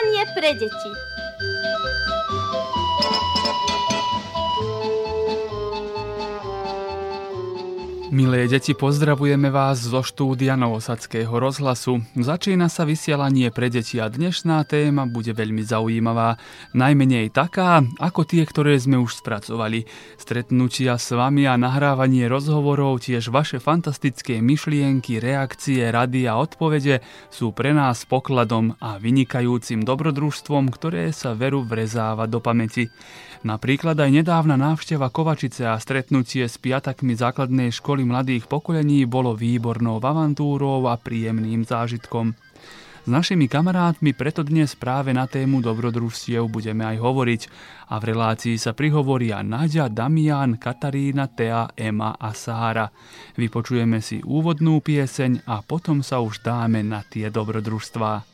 vysielanie pre deti. Milé deti, pozdravujeme vás zo štúdia Novosadského rozhlasu. Začína sa vysielanie pre deti a dnešná téma bude veľmi zaujímavá. Najmenej taká, ako tie, ktoré sme už spracovali. Stretnutia s vami a nahrávanie rozhovorov, tiež vaše fantastické myšlienky, reakcie, rady a odpovede sú pre nás pokladom a vynikajúcim dobrodružstvom, ktoré sa veru vrezáva do pamäti. Napríklad aj nedávna návšteva Kovačice a stretnutie s piatakmi základnej školy mladých pokolení bolo výbornou avantúrou a príjemným zážitkom. S našimi kamarátmi preto dnes práve na tému dobrodružstiev budeme aj hovoriť a v relácii sa prihovoria Nadia, Damian, Katarína, Tea, Ema a Sára. Vypočujeme si úvodnú pieseň a potom sa už dáme na tie dobrodružstvá.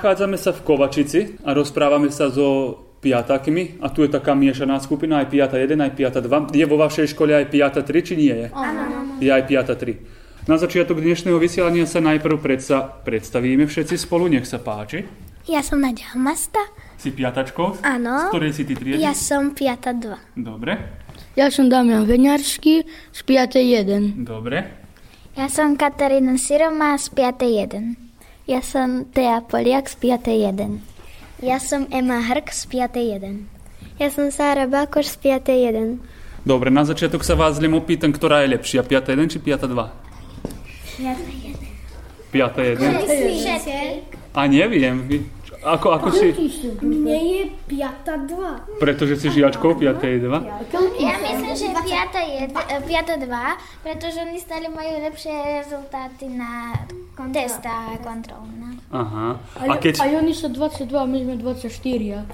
Nachádzame sa v Kovačici a rozprávame sa so piatakmi a tu je taká miešaná skupina, aj piata 1, aj piata 2. Je vo vašej škole aj piata 3, či nie je? Áno. Je aj piata 3. Na začiatok dnešného vysielania sa najprv predsa predstavíme všetci spolu, nech sa páči. Ja som Nadia Masta. Si piatačkou? Áno. Z ktorej si ty triedy? Ja som piata 2. Dobre. Ja som Damian Veňarský z 5. 1. Dobre. Ja som Katarína Siroma z 5. 1. Ja som Tea Poliak z 5.1. Ja som Ema Hrk z 5.1. Ja som Sára Bakoš z 5.1. Dobre, na začiatok sa vás len opýtam, ktorá je lepšia, 5.1 či 5.2? 5.1. 5.1? A neviem, vy Ako, ako si? Mne je piata dva. Pretože si žiačkou 5. 2? Ja myslím, že 5. 5. 2, pretože oni stále majú lepšie rezultáty na testách a kontrolná. Aha. A, keď... a oni sú 22, my sme 24.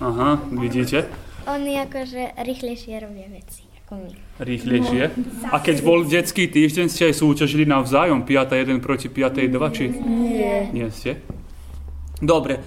Aha, vidíte? Oni akože rýchlejšie robia veci ako my. Rýchlejšie. A keď bol detský týždeň, ste aj súťažili navzájom 5. 1 proti 5. 2, či? Nie. Nie ste? Dobre. E,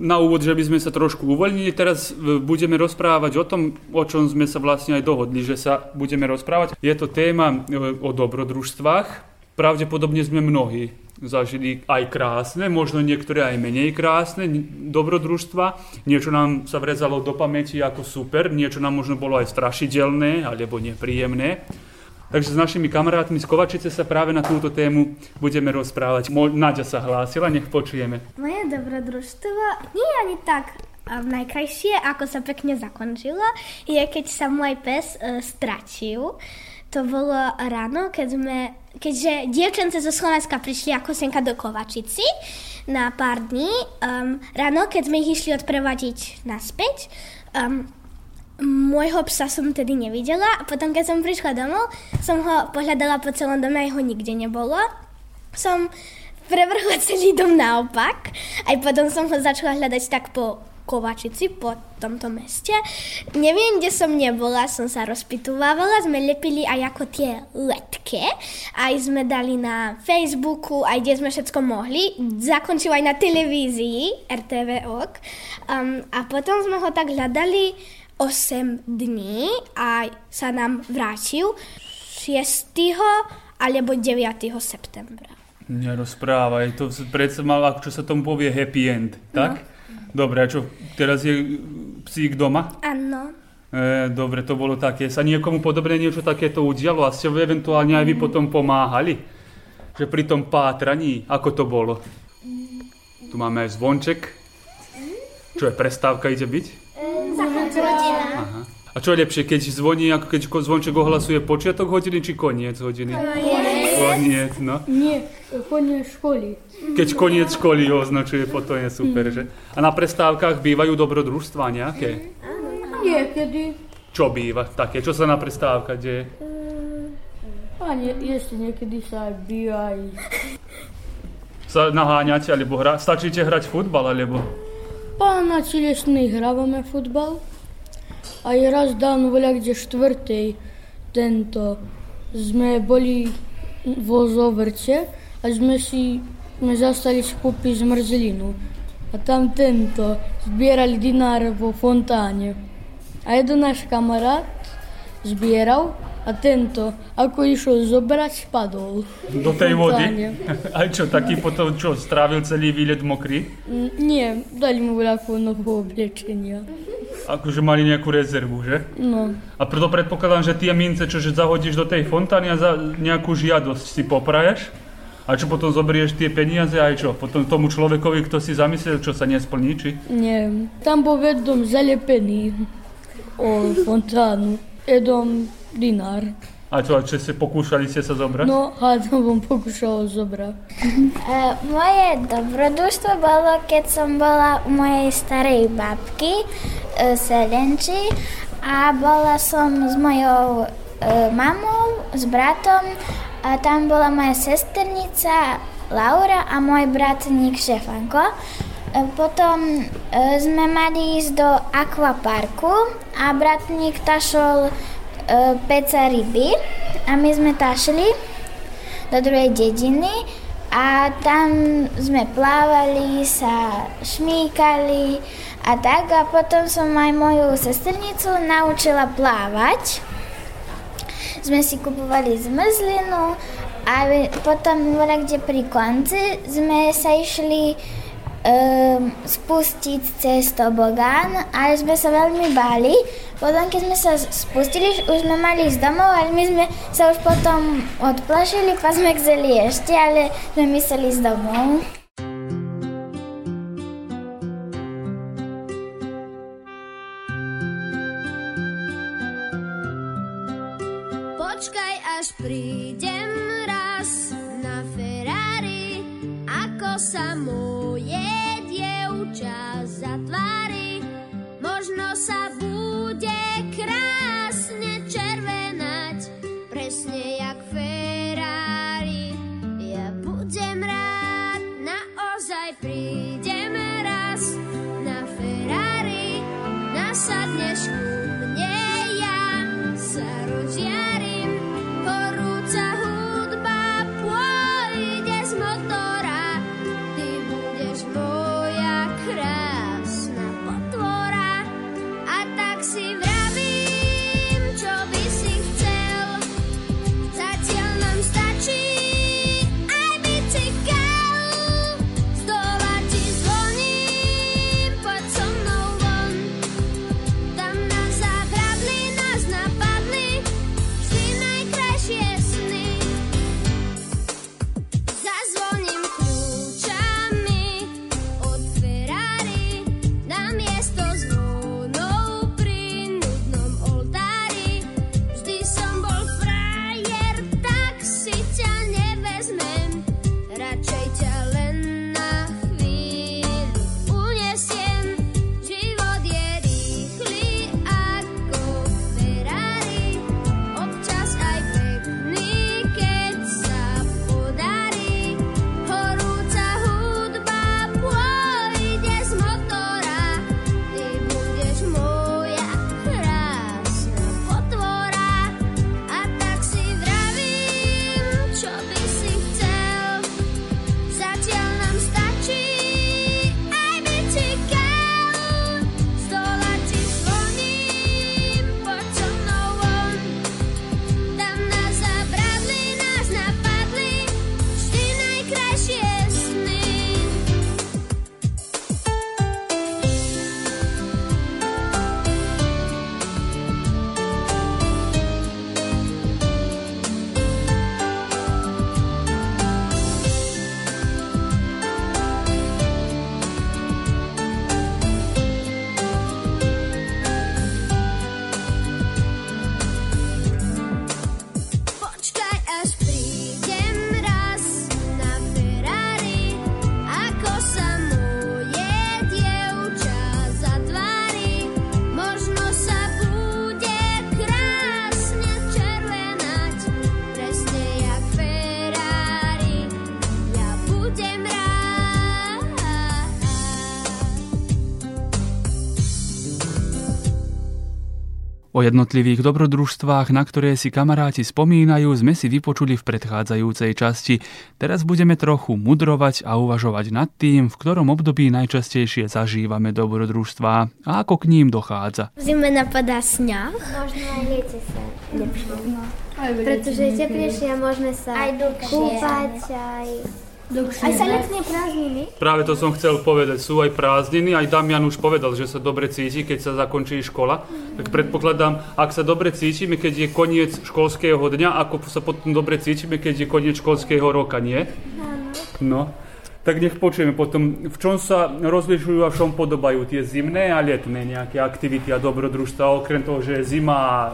Na úvod, že by sme sa trošku uvoľnili, teraz e, budeme rozprávať o tom, o čom sme sa vlastne aj dohodli, že sa budeme rozprávať. Je to téma e, o dobrodružstvách. Pravdepodobne sme mnohí zažili aj krásne, možno niektoré aj menej krásne dobrodružstva. Niečo nám sa vrezalo do pamäti ako super, niečo nám možno bolo aj strašidelné alebo nepríjemné. Takže s našimi kamarátmi z Kovačice sa práve na túto tému budeme rozprávať. Mo- Naďa sa hlásila, nech počujeme. Moje dobrodružstvo nie je ani tak najkrajšie, ako sa pekne zakončilo, je keď sa môj pes uh, stratil. To bolo ráno, keď sme, keďže dievčence zo Slovenska prišli ako senka do Kovačici na pár dní. Um, ráno, keď sme ich išli odprevadiť naspäť, um, môjho psa som tedy nevidela a potom, keď som prišla domov, som ho pohľadala po celom dome a jeho nikde nebolo. Som prevrhla celý dom naopak. Aj potom som ho začala hľadať tak po Kovačici, po tomto meste. Neviem, kde som nebola, som sa rozpitovávala, sme lepili aj ako tie letke, aj sme dali na Facebooku, aj kde sme všetko mohli. Zakončil aj na televízii, RTV OK. Um, a potom sme ho tak hľadali 8 dní a sa nám vrátil 6. alebo 9. septembra. Nerozprávaj, to predsa mal, ako čo sa tomu povie, happy end, tak? Dobre, a čo, teraz je psík doma? Áno. E, dobre, to bolo také. Sa niekomu podobne niečo takéto udialo a ste eventuálne aj vy potom pomáhali? Že pri tom pátraní, ako to bolo? Tu máme aj zvonček. Čo je, prestávka ide byť? A čo je lepšie, keď zvoní, ako keď zvonček ohlasuje počiatok hodiny, či koniec hodiny? Koniec, no. Nie, koniec školy. Keď koniec školy označuje, potom je super, že? A na prestávkach bývajú dobrodružstva nejaké? Niekedy. Čo býva také? Čo sa na prestávkach deje? A nie, ešte niekedy sa aj býva aj... Sa naháňate, alebo hra, stačíte hrať futbal, alebo... Pa na Čilešnej hrávame futbal. Aj raz dávno voľa kde štvrtej tento sme boli vo Zovrče a sme si sme zastali si kúpiť zmrzlinu. A tam tento zbierali dináre vo fontáne. A jeden náš kamarát zbieral a tento, ako išiel zobrať, spadol. Do tej vody? Aj čo, taký potom čo, strávil celý výlet mokrý? N- Nie, dali mu veľakú novú oblečenia. Akože mali nejakú rezervu, že? No, A preto predpokladám, že tie mince, čo že zahodíš do tej fontány a za nejakú žiadosť si popraješ? A čo potom zoberieš tie peniaze aj čo? Potom tomu človekovi, kto si zamyslel, čo sa nesplní, či? nie. Tam bol vedom zalepený o fontánu. Jedom dinár. A čo, čo ste pokúšali ste sa zobrať? No, hádam vám pokúšal zobrať. E, moje dobrodružstvo bolo, keď som bola u mojej starej babky, e, Selenči, a bola som s mojou e, mamou, s bratom, a tam bola moja sesternica Laura a môj bratník Šefanko. Potom sme mali ísť do akvaparku a bratník tašol peca ryby a my sme tašili do druhej dediny a tam sme plávali, sa šmíkali a tak a potom som aj moju sesternicu naučila plávať. Sme si kupovali zmrzlinu a potom kde pri konci sme sa išli um, spustiť cez tobogán, ale sme sa veľmi báli. Potom, keď sme sa spustili, už sme mali ísť domov, ale my sme sa už potom odplašili, pa sme chceli ešte, ale sme mysleli ísť domov. sadness. O jednotlivých dobrodružstvách, na ktoré si kamaráti spomínajú, sme si vypočuli v predchádzajúcej časti. Teraz budeme trochu mudrovať a uvažovať nad tým, v ktorom období najčastejšie zažívame dobrodružstvá a ako k ním dochádza. V zime napadá sňah. Možno aj liete sa lepšie. No. Pretože je teplejšie a môžeme sa aj kúpať, aj aj sa letné prázdniny? Práve to som chcel povedať. Sú aj prázdniny, aj Damian už povedal, že sa dobre cíti, keď sa zakončí škola. Tak predpokladám, ak sa dobre cítime, keď je koniec školského dňa, ako sa potom dobre cítime, keď je koniec školského roka, nie? No. Tak nech počujeme potom, v čom sa rozlišujú a v čom podobajú tie zimné a letné nejaké aktivity a dobrodružstva, okrem toho, že je zima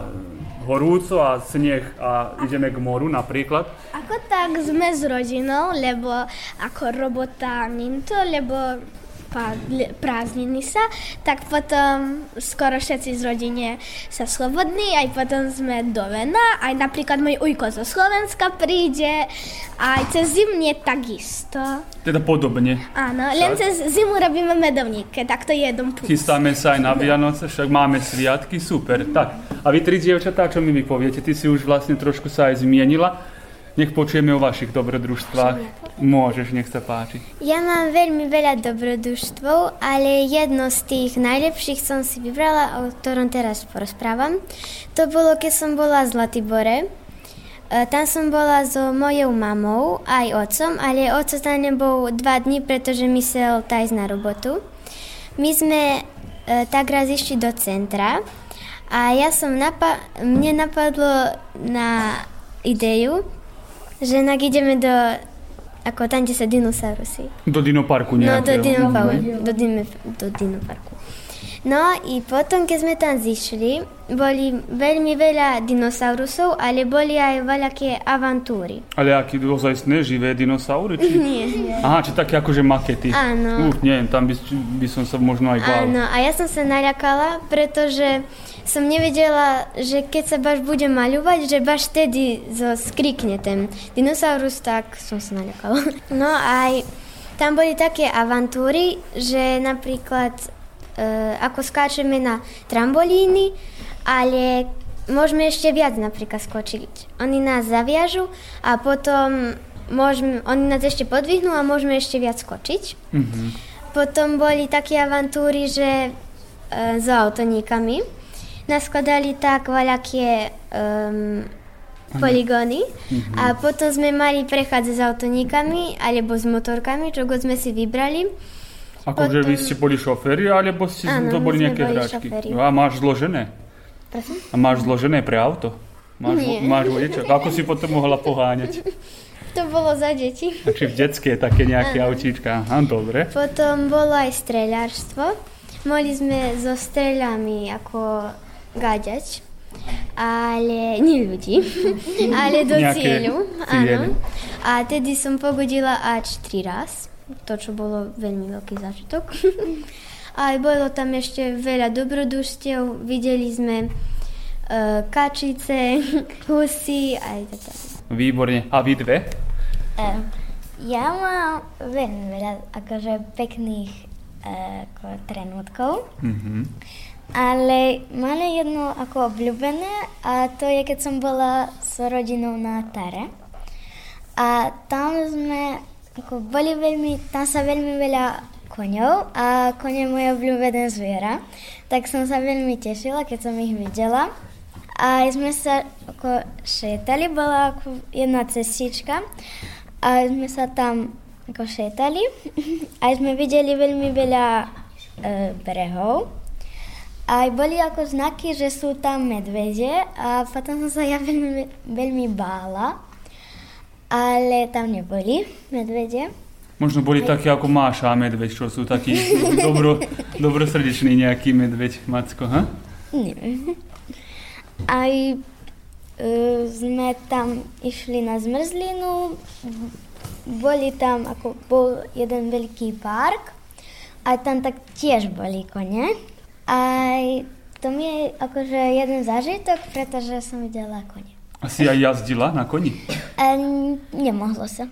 horúco a sneh a ideme k moru napríklad? Ako tak sme s rodinou, lebo ako robota ninto, lebo prázdniny sa, tak potom skoro všetci z rodine sa slobodní, aj potom sme do Vena, aj napríklad môj ujko zo Slovenska príde, aj cez zimne takisto. Teda podobne. Áno, len cez zimu robíme medovníke, tak to je jeden plus. Chystáme sa aj na Vianoce, však máme sviatky, super. Tak, a vy tri dievčatá, čo mi vy poviete? Ty si už vlastne trošku sa aj zmienila. Nech počujeme o vašich dobrodružstvách. Môžeš, nech sa páči. Ja mám veľmi veľa dobrodružstvov, ale jedno z tých najlepších som si vybrala, o ktorom teraz porozprávam. To bolo, keď som bola z Latibore. E, tam som bola so mojou mamou aj otcom, ale otco tam nebol dva dní, pretože musel ísť na robotu. My sme e, tak raz išli do centra a ja som napa- mne napadlo na ideju, že nak ideme do, ako tam, kde sa dinosaurusy. Do dinoparku nejakého. No, do dinoparku. Do, dino, do dinoparku. No i potom, keď sme tam zišli, boli veľmi veľa dinosaurusov, ale boli aj veľké avantúry. Ale aký ozajstné živé dinosaury? Či... Nie. Aha, či také akože makety. Áno. Uh, nie, tam by, by som sa možno aj bál. Áno, a ja som sa naľakala, pretože som nevedela, že keď sa baš bude maľovať, že baš vtedy skrikne ten dinosaurus, tak som sa naľakala. No aj tam boli také avantúry, že napríklad ako skáčeme na trambolíny, ale môžeme ešte viac napríklad skočiť. Oni nás zaviažu a potom môžeme, oni nás ešte podvihnú a môžeme ešte viac skočiť. Mm-hmm. Potom boli také avantúry, že e, s autoníkami naskladali tak voľaké um, poligóny mm-hmm. a potom sme mali prechádzať s autoníkami alebo s motorkami, čo sme si vybrali. Akože vy ste boli šoféri, alebo ste Áno, to boli nejaké boli hráčky? a máš zložené? Prosím? A máš zložené pre auto? Máš, Nie. máš vodiča? Ako si potom mohla poháňať? To bolo za deti. Takže v detské také nejaké autíčka. Aha, dobre. Potom bolo aj streľárstvo. Mohli sme so streľami ako gáďať, ale nie ľudí, ale do Nejaké cieľu. Áno. A tedy som pogodila až tri raz, to čo bolo veľmi veľký zážitok. A bolo tam ešte veľa dobrodružstiev, videli sme uh, kačice, husy aj teda. Výborne. A vy dve? Um, ja mám veľmi veľa akože pekných uh, ako trenútkov, Mhm. ale mám jedno ako obľúbené a to je, keď som bola s rodinou na Tare. A tam sme ako boli veľmi, tam sa veľmi veľa koňov a kone je moje obľúbené zviera. Tak som sa veľmi tešila, keď som ich videla. A sme sa ako šetali, bola ako jedna cestička a sme sa tam ako šetali a sme videli veľmi veľa e, brehov. A boli ako znaky, že sú tam medvede a potom som sa ja veľmi, veľmi bála, ale tam neboli medvede. Možno boli také ako Máša a medveď, čo sú takí dobro, dobrosrdečný nejaký medveď, Macko, ha? Neviem. Aj e, sme tam išli na zmrzlinu, boli tam, ako bol jeden veľký park a tam tak tiež boli kone. Aj to mi je akože jeden zážitok, pretože som videla kone. Si aj jazdila na koni? E, nemohlo sa.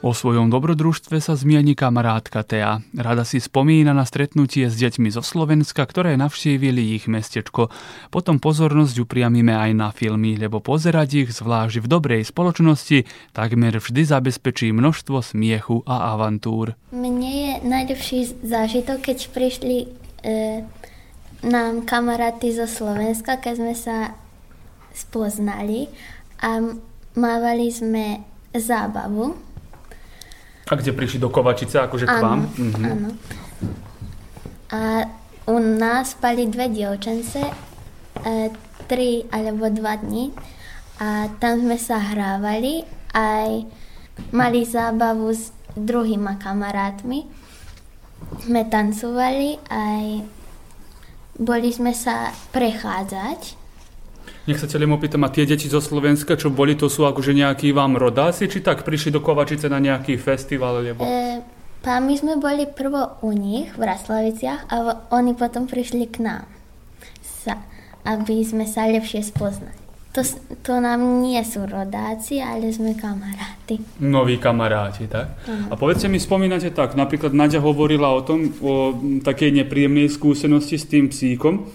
O svojom dobrodružstve sa zmieni kamarátka Tea. Rada si spomína na stretnutie s deťmi zo Slovenska, ktoré navštívili ich mestečko. Potom pozornosť upriamime aj na filmy, lebo pozerať ich, zvlášť v dobrej spoločnosti, takmer vždy zabezpečí množstvo smiechu a avantúr. Mne je najlepší zážitok, keď prišli e, nám kamaráty zo Slovenska, keď sme sa spoznali a mávali sme zábavu a kde prišli do Kovačice, akože k vám? Mhm. Áno. A u nás spali dve dievčence, e, tri alebo dva dní a tam sme sa hrávali aj mali zábavu s druhýma kamarátmi. Sme tancovali aj boli sme sa prechádzať nech sa len opýtam, a tie deti zo Slovenska, čo boli, to sú akože nejakí vám rodáci, či tak prišli do Kovačice na nejaký festival? Lebo... E, pá, my sme boli prvo u nich v Raslaviciach a oni potom prišli k nám, sa, aby sme sa lepšie spoznali. To, to nám nie sú rodáci, ale sme kamaráti. Noví kamaráti, tak? Uh-huh. A povedzte mi, spomínate tak, napríklad Nadia hovorila o tom, o takej nepríjemnej skúsenosti s tým psíkom.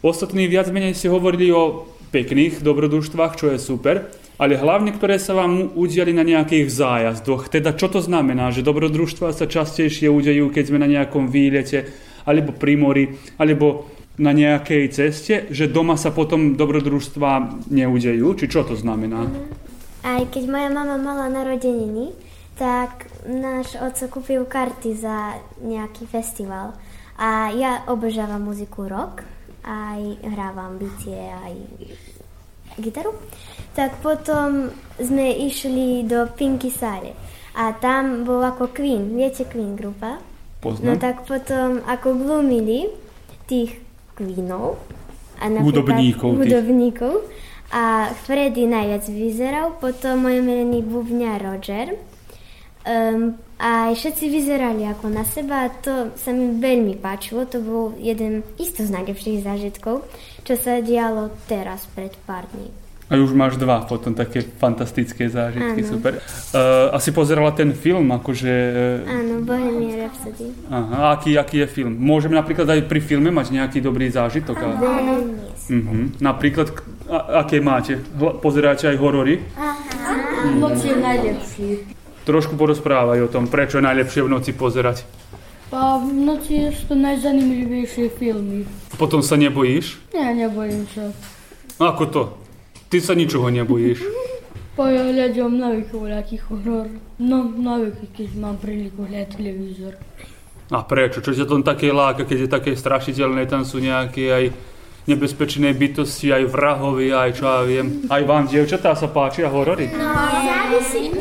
Ostatní viac menej si hovorili o pekných dobrodružstvách, čo je super, ale hlavne, ktoré sa vám udiali na nejakých zájazdoch. Teda čo to znamená, že dobrodružstva sa častejšie udejú, keď sme na nejakom výlete, alebo pri mori, alebo na nejakej ceste, že doma sa potom dobrodružstva neudejú? Či čo to znamená? Aj keď moja mama mala narodeniny, tak náš oco kúpil karty za nejaký festival. A ja obožávam muziku rock, aj hrávam bicie, aj gitaru. Tak potom sme išli do Pinky Sale. A tam bol ako Queen, viete Queen grupa? Poznám. No tak potom ako glumili tých Queenov. A hudobníkov. Hudobníkov. A Freddy najviac vyzeral, potom môj milý bubňa Roger. Um, a všetci vyzerali ako na seba a to sa mi veľmi páčilo. To bol jeden isto z najlepších zážitkov, čo sa dialo teraz pred pár dní. A už máš dva potom také fantastické zážitky, Áno. super. Uh, asi pozerala ten film, akože... Uh... Áno, Bohemian Rhapsody. Aha, aký, aký je film? Môžeme napríklad aj pri filme mať nejaký dobrý zážitok? Áno. Uh-huh. Napríklad, a, aké máte? Pozeráte aj horory? Aha. Noc je najlepší. Trošku porozprávaj o tom, prečo je najlepšie v noci pozerať. A v noci sú to najzanimivejšie filmy. Potom sa nebojíš? Nie, nebojím sa. Ako to? Ty sa ničoho nebojíš? Pa ja hľadám navyku voľaký horor. No, navyku, keď mám priliku hľadať televízor. A prečo? Čo ťa tam také láka, keď je také strašiteľné, tam sú nejaké aj nebezpečné bytosti, aj vrahovi, aj čo ja viem. Aj vám, dievčatá, sa páčia horory? No, závisí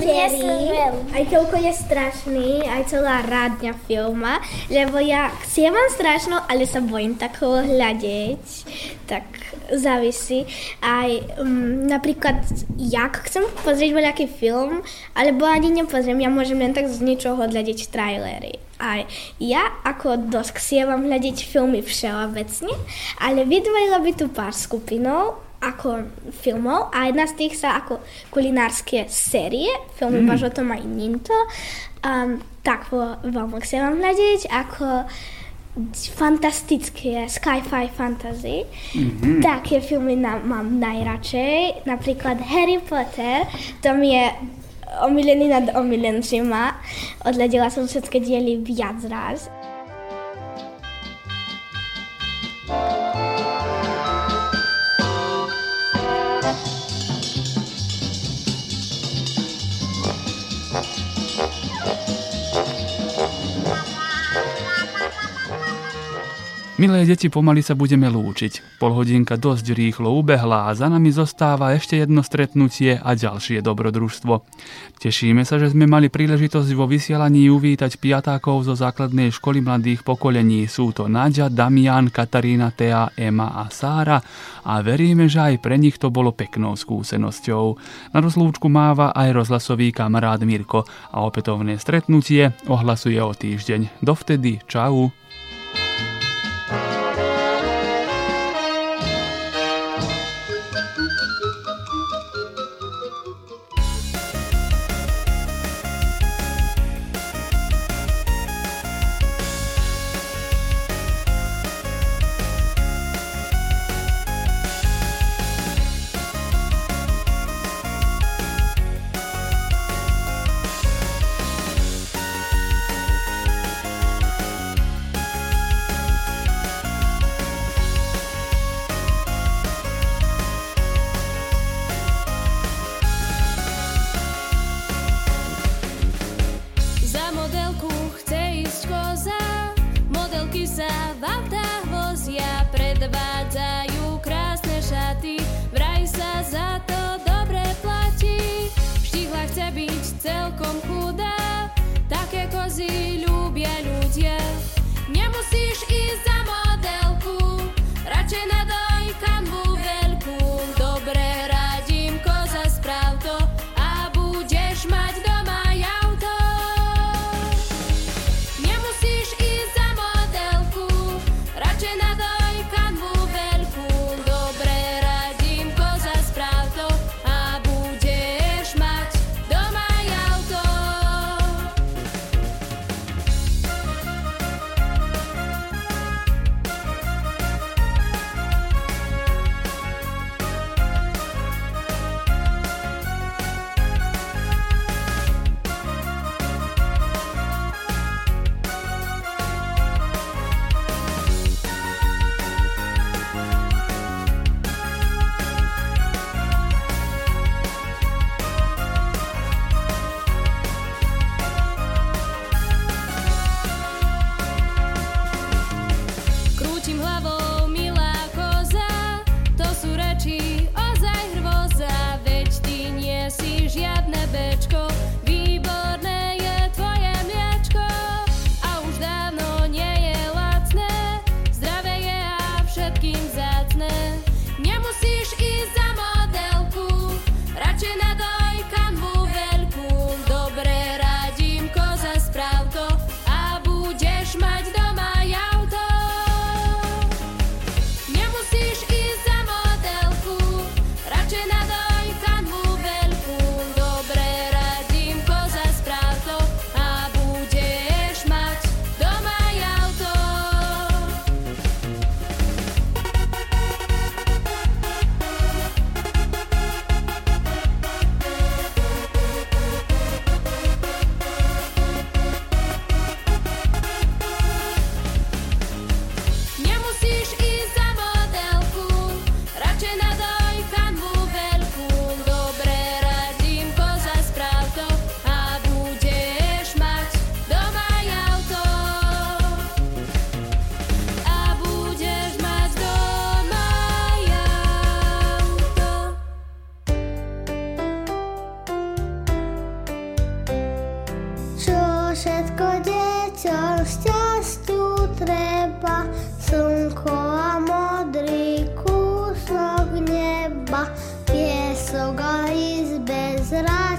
aj koľko je strašný, aj celá rádňa filma, lebo ja chcievam strašno, ale sa bojím takého hľadeť, tak závisí. Aj um, napríklad, jak chcem pozrieť voľaký film, alebo ani nepozriem, ja môžem len tak z ničoho hľadiť trailery. Aj ja ako dosť ksievam hľadiť filmy všeobecne, ale vytvorila by tu pár skupinov, ako filmov a jedna z tých sa ako kulinárske série, filmy mm. o tom aj Ninto, um, tak veľmi chcem hľadiť ako fantastické sci-fi fantasy. Mm-hmm. Také filmy na, mám najradšej. Napríklad Harry Potter, to mi je omilený nad omilenčíma. Odhľadila som všetky diely viac raz. Milé deti, pomaly sa budeme lúčiť. Polhodinka dosť rýchlo ubehla a za nami zostáva ešte jedno stretnutie a ďalšie dobrodružstvo. Tešíme sa, že sme mali príležitosť vo vysielaní uvítať piatákov zo základnej školy mladých pokolení. Sú to Nadia, Damian, Katarína, Tea, Ema a Sára a veríme, že aj pre nich to bolo peknou skúsenosťou. Na rozlúčku máva aj rozhlasový kamarát Mirko a opätovné stretnutie ohlasuje o týždeň. Dovtedy, čau.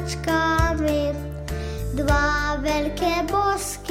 Zračkami, dva veľké bosky